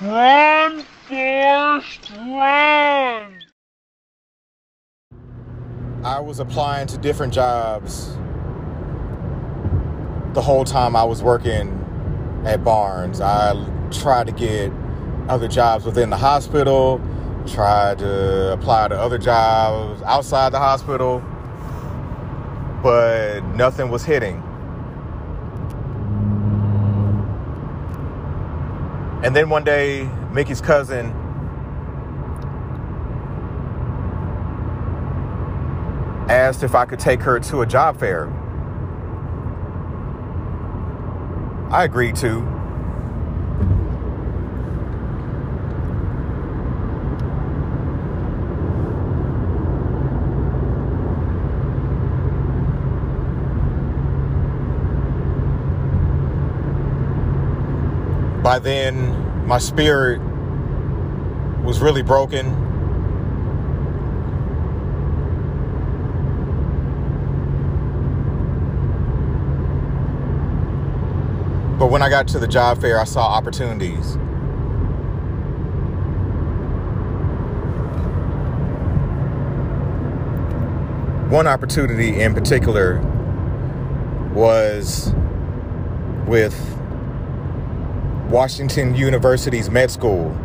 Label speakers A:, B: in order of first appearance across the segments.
A: Run, Forrest, run!
B: I was applying to different jobs the whole time I was working at Barnes. I tried to get other jobs within the hospital, tried to apply to other jobs outside the hospital, but nothing was hitting. And then one day, Mickey's cousin asked if I could take her to a job fair. I agreed to. By then, my spirit was really broken. But when I got to the job fair, I saw opportunities. One opportunity in particular was with Washington University's med school.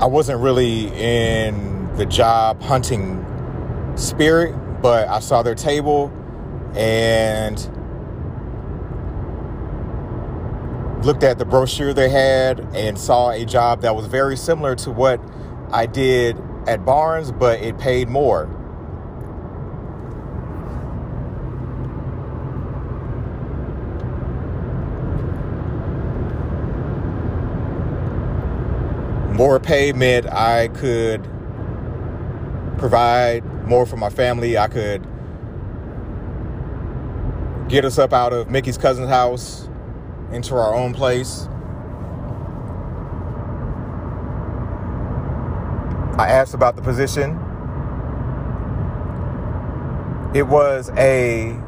B: I wasn't really in the job hunting spirit, but I saw their table and looked at the brochure they had and saw a job that was very similar to what I did at Barnes, but it paid more. More pay meant I could provide more for my family. I could get us up out of Mickey's cousin's house into our own place. I asked about the position. It was a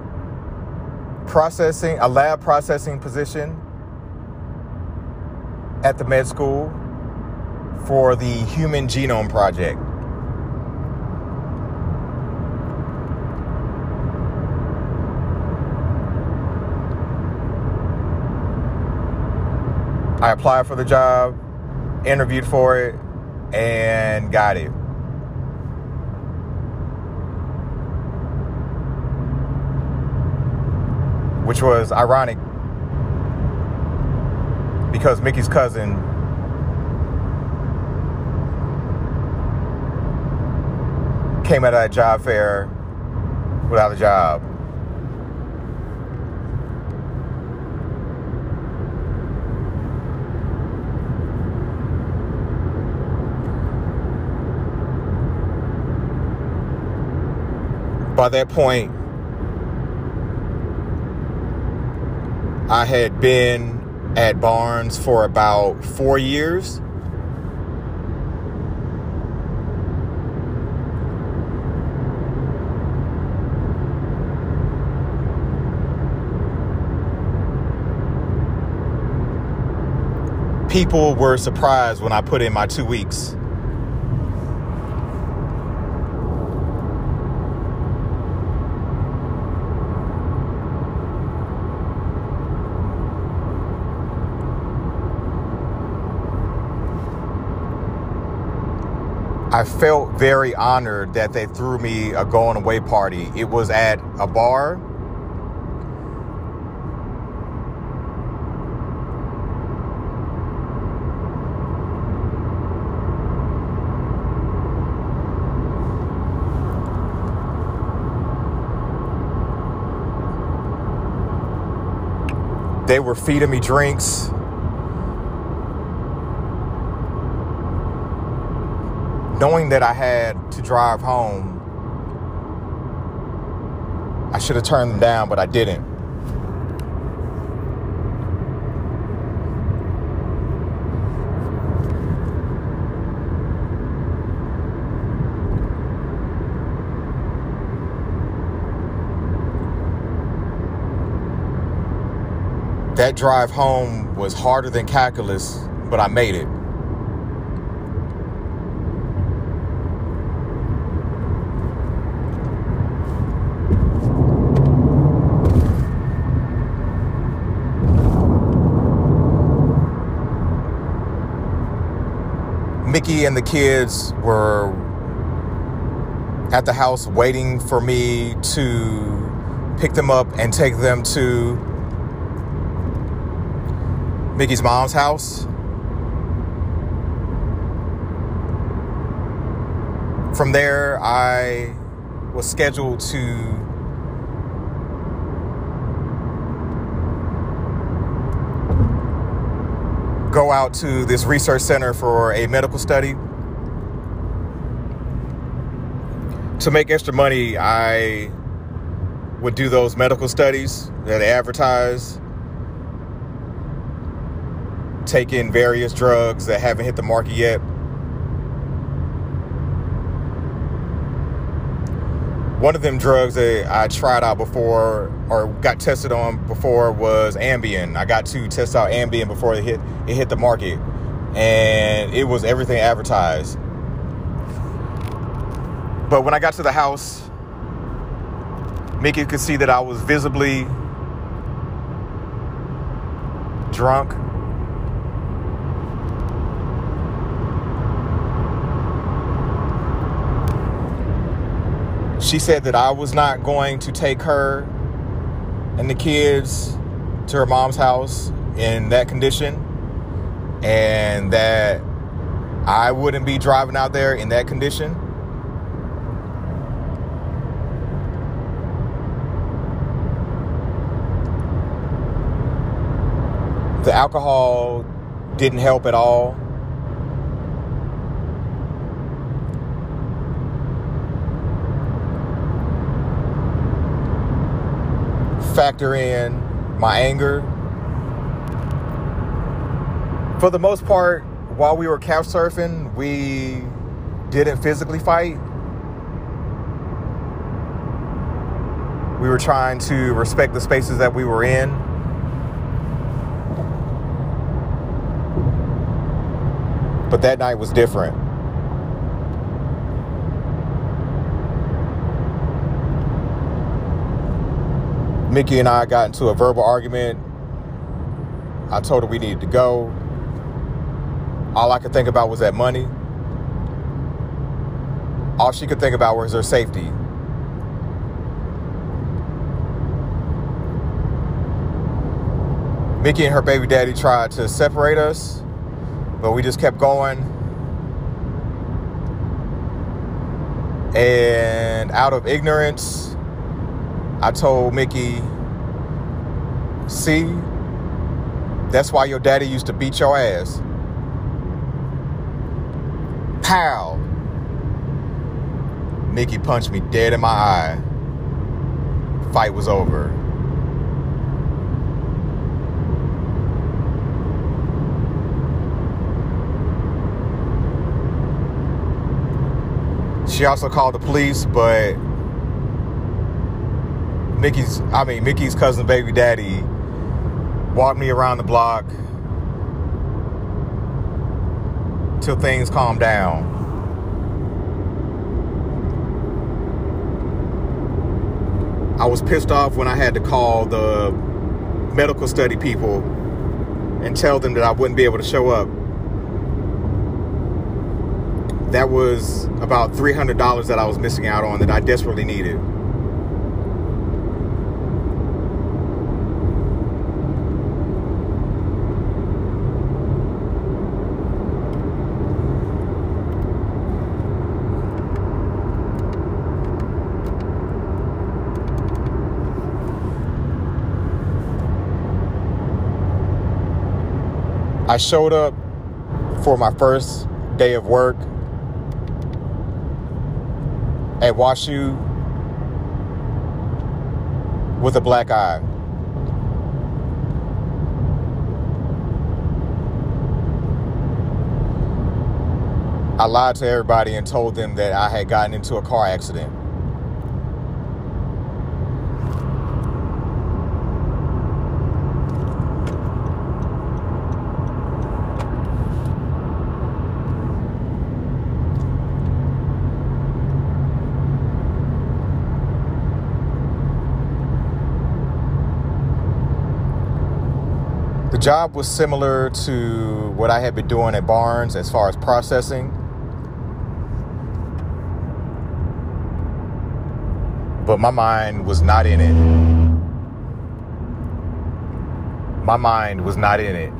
B: processing, a lab processing position at the med school for the Human Genome Project. I applied for the job, interviewed for it, and got it. Which was ironic because Mickey's cousin came out of that job fair without a job. By that point, I had been at Barnes for about four years. People were surprised when I put in my two weeks. I felt very honored that they threw me a going away party. It was at a bar. They were feeding me drinks. knowing that I had to drive home, I should have turned them down, but I didn't. That drive home was harder than calculus, but I made it. And the kids were at the house waiting for me to pick them up and take them to Mickey's mom's house. From there, I was scheduled to go out to this research center for a medical study. To make extra money, I would do those medical studies that advertise, take in various drugs that haven't hit the market yet. One of them drugs that I tried out before or got tested on before was Ambien. I got to test out Ambien before it hit it hit the market, and it was everything advertised. But when I got to the house, Mickey could see that I was visibly drunk. She said that I was not going to take her and the kids to her mom's house in that condition and that I wouldn't be driving out there in that condition. The alcohol didn't help at all. Factor in my anger. For the most part, while we were couch surfing, we didn't physically fight. We were trying to respect the spaces that we were in. But that night was different. Mickey and I got into a verbal argument. I told her we needed to go. All I could think about was that money. All she could think about was her safety. Mickey and her baby daddy tried to separate us, but we just kept going. And out of ignorance, I told Mickey, see, that's why your daddy used to beat your ass. Pow! Mickey punched me dead in my eye. Fight was over. She also called the police, but Mickey's, I mean, Mickey's cousin, baby daddy, walked me around the block till things calmed down. I was pissed off when I had to call the medical study people and tell them that I wouldn't be able to show up. That was about $300 that I was missing out on that I desperately needed. I showed up for my first day of work at WashU with a black eye. I lied to everybody and told them that I had gotten into a car accident. Job was similar to what I had been doing at Barnes as far as processing. But my mind was not in it. My mind was not in it.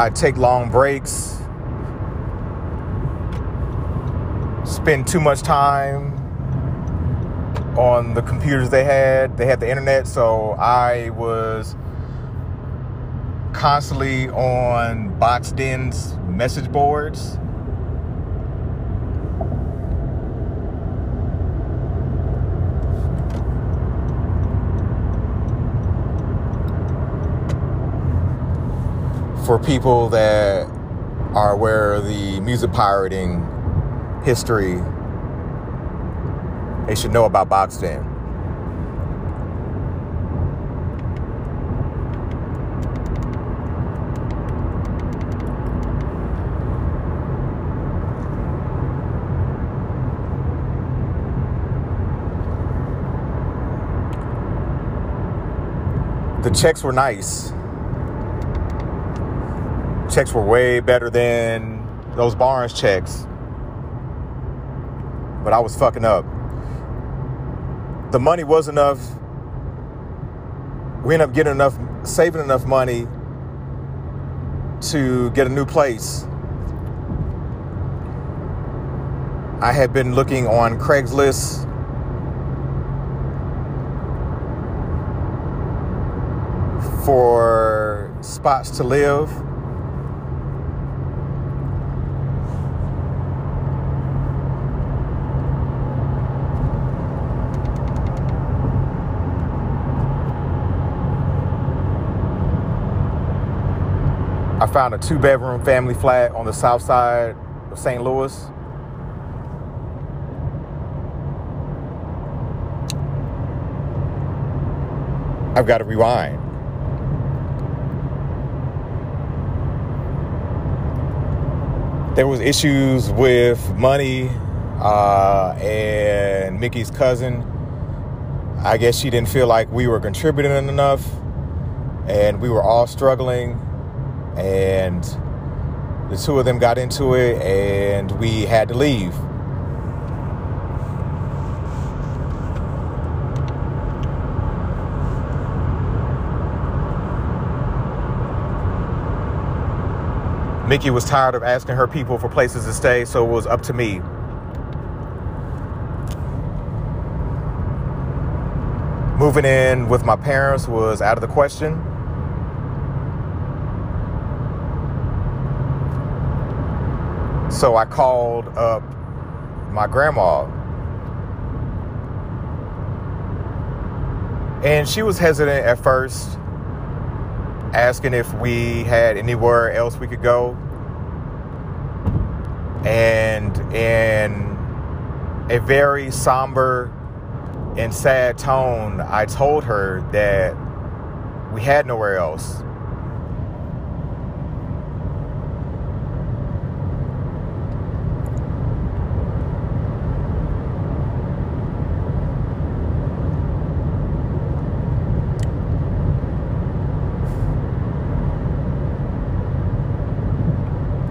B: I take long breaks, spend too much time on the computers they had. They had the internet, so I was constantly on Boxden's message boards. For people that are aware of the music pirating history, they should know about Boxden. The checks were nice. Checks were way better than those Barnes checks but I was fucking up. The money was enough. We ended up getting enough, saving enough money to get a new place. I had been looking on Craigslist for spots to live. Found a two bedroom family flat on the south side of St. Louis. I've got to rewind. There was issues with money uh, and Mickey's cousin. I guess she didn't feel like we were contributing enough, and we were all struggling and the two of them got into it and we had to leave Mickey was tired of asking her people for places to stay, so it was up to me. Moving in with my parents was out of the question. So I called up my grandma. And she was hesitant at first, asking if we had anywhere else we could go. And in a very somber and sad tone, I told her that we had nowhere else.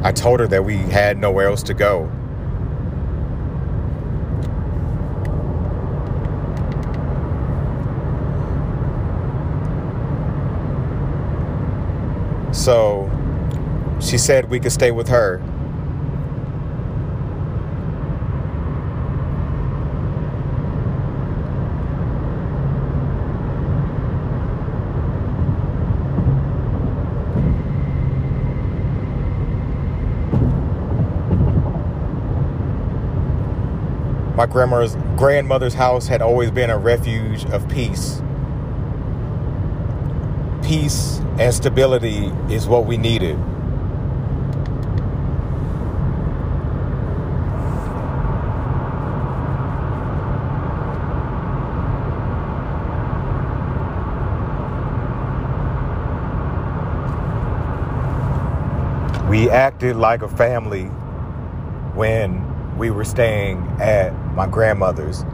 B: I told her that we had nowhere else to go. So she said we could stay with her. My grandmother's grandmother's house had always been a refuge of peace. Peace and stability is what we needed. We acted like a family when we were staying at my grandmother's.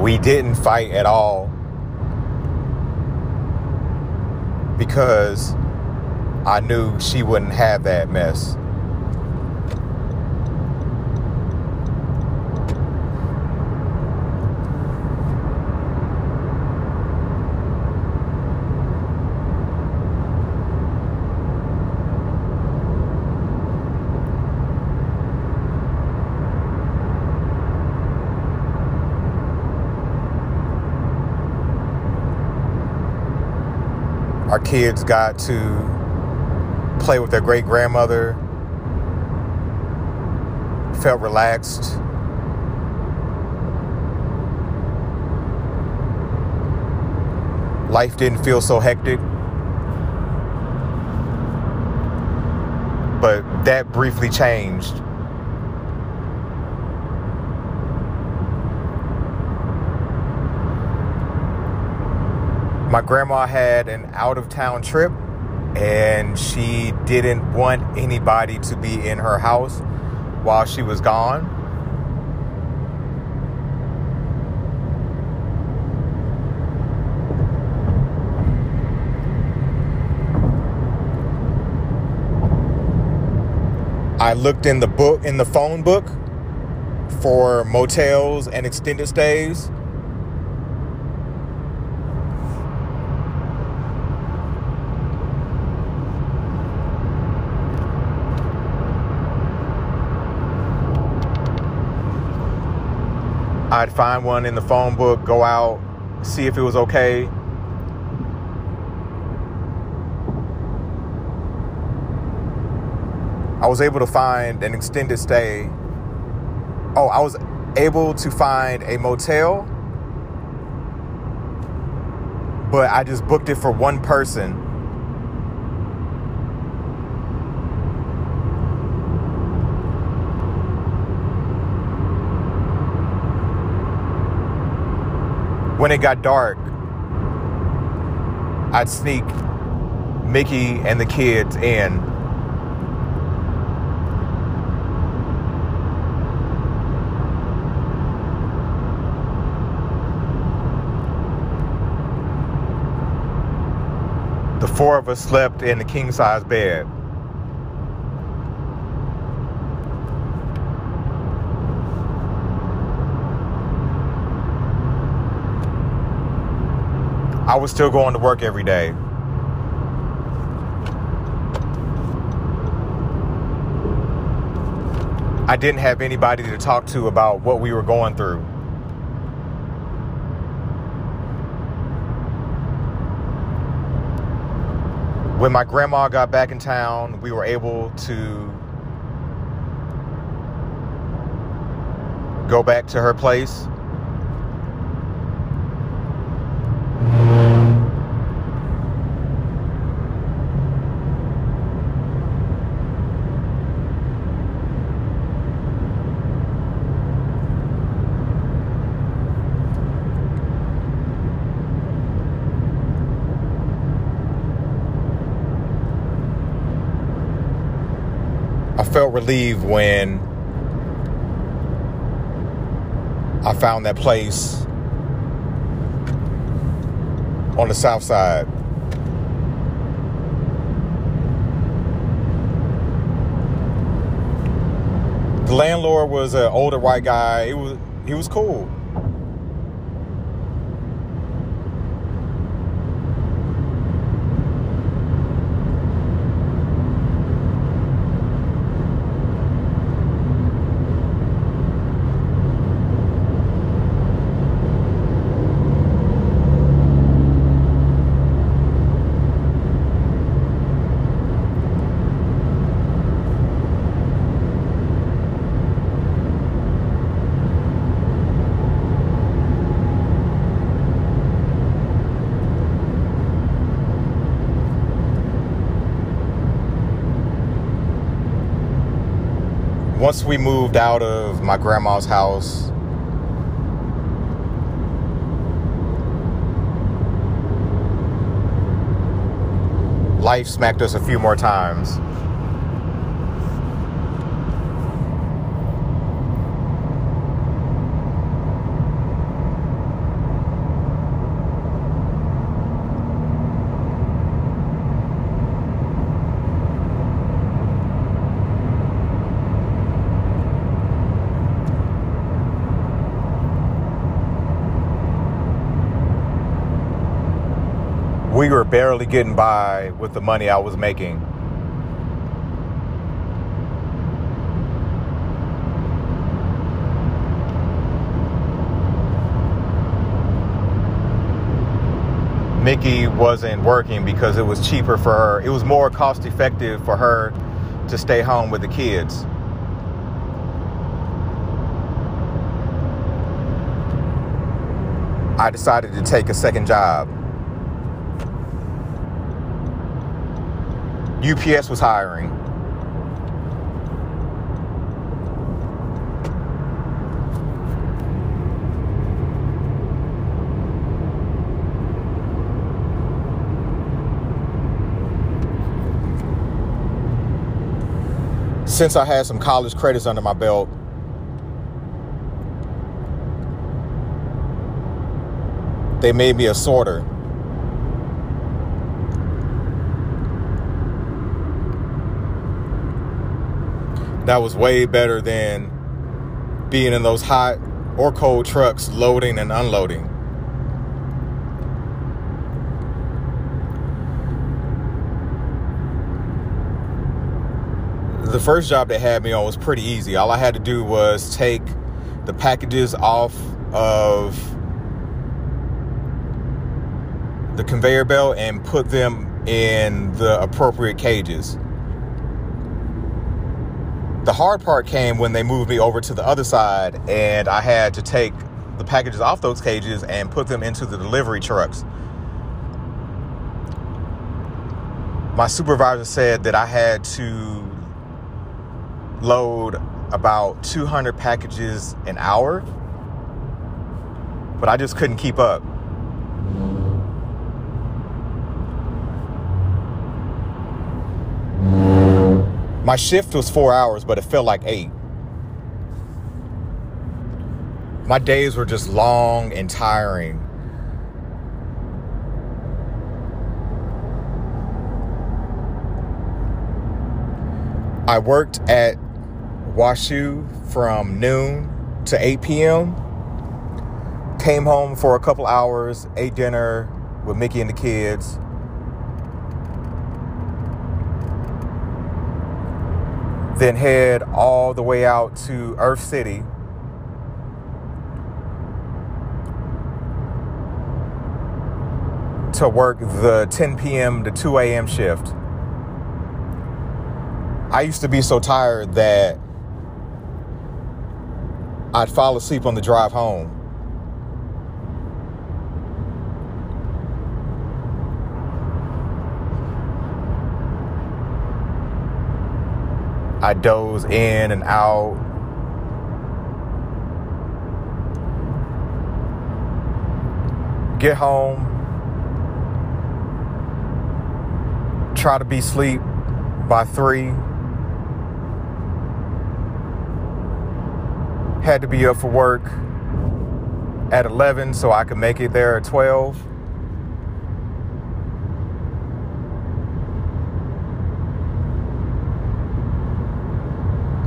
B: We didn't fight at all because I knew she wouldn't have that mess. Kids got to play with their great grandmother, felt relaxed. Life didn't feel so hectic. But that briefly changed. My grandma had an out of town trip and she didn't want anybody to be in her house while she was gone. I looked in the book in the phone book for motels and extended stays. I'd find one in the phone book, go out, see if it was okay. I was able to find an extended stay. Oh, I was able to find a motel, but I just booked it for one person. When it got dark, I'd sneak Mickey and the kids in The four of us slept in the king size bed. I was still going to work every day. I didn't have anybody to talk to about what we were going through. when my grandma got back in town, we were able to go back to her place. I felt relieved when I found that place on the south side. The landlord was an older white guy. It was he was cool. Once we moved out of my grandma's house, life smacked us a few more times. Barely getting by with the money I was making. Mickey wasn't working because it was cheaper for her. It was more cost effective for her to stay home with the kids. I decided to take a second job. UPS was hiring. Since I had some college credits under my belt, they made me a sorter. That was way better than being in those hot or cold trucks loading and unloading. The first job they had me on was pretty easy. All I had to do was take the packages off of the conveyor belt and put them in the appropriate cages. The hard part came when they moved me over to the other side and I had to take the packages off those cages and put them into the delivery trucks. My supervisor said that I had to load about 200 packages an hour, but I just couldn't keep up. My shift was four hours, but it felt like eight. My days were just long and tiring. I worked at WashU from noon to 8 p.m. Came home for a couple hours, ate dinner with Mickey and the kids, then head all the way out to Earth City. To work the 10 p.m. to 2 a.m. shift. I used to be so tired that I'd fall asleep on the drive home. I doze in and out. Get home. Try to be asleep by three. Had to be up for work at 11 so I could make it there at 12.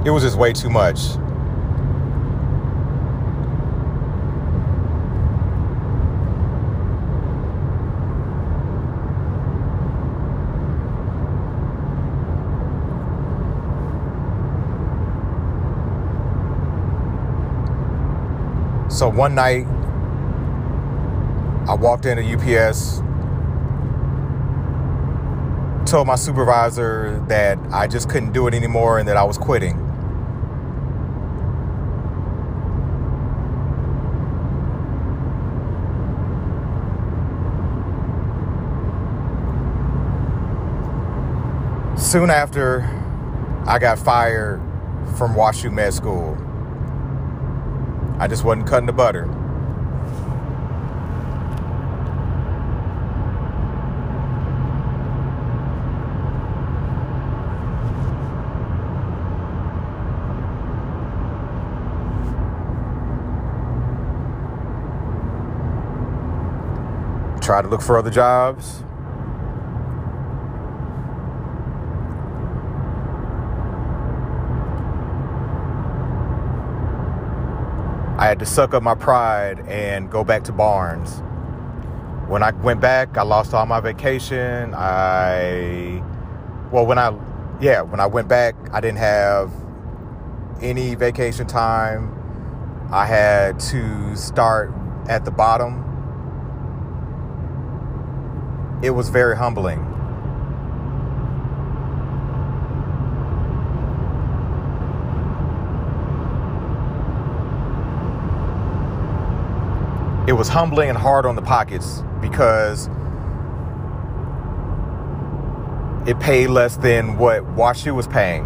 B: It was just way too much. So one night, I walked into UPS, told my supervisor that I just couldn't do it anymore and that I was quitting. Soon after, I got fired from WashU Med School. I just wasn't cutting the butter. Try to look for other jobs. I had to suck up my pride and go back to Barnes. When I went back, I lost all my vacation. I, well, when I, yeah, when I went back, I didn't have any vacation time. I had to start at the bottom. It was very humbling. It was humbling and hard on the pockets because it paid less than what WashU was paying.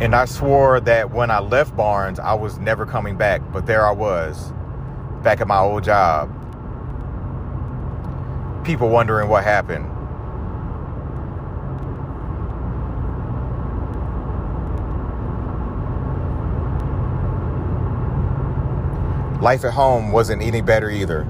B: And I swore that when I left Barnes, I was never coming back. But there I was, back at my old job. People wondering what happened. Life at home wasn't any better either.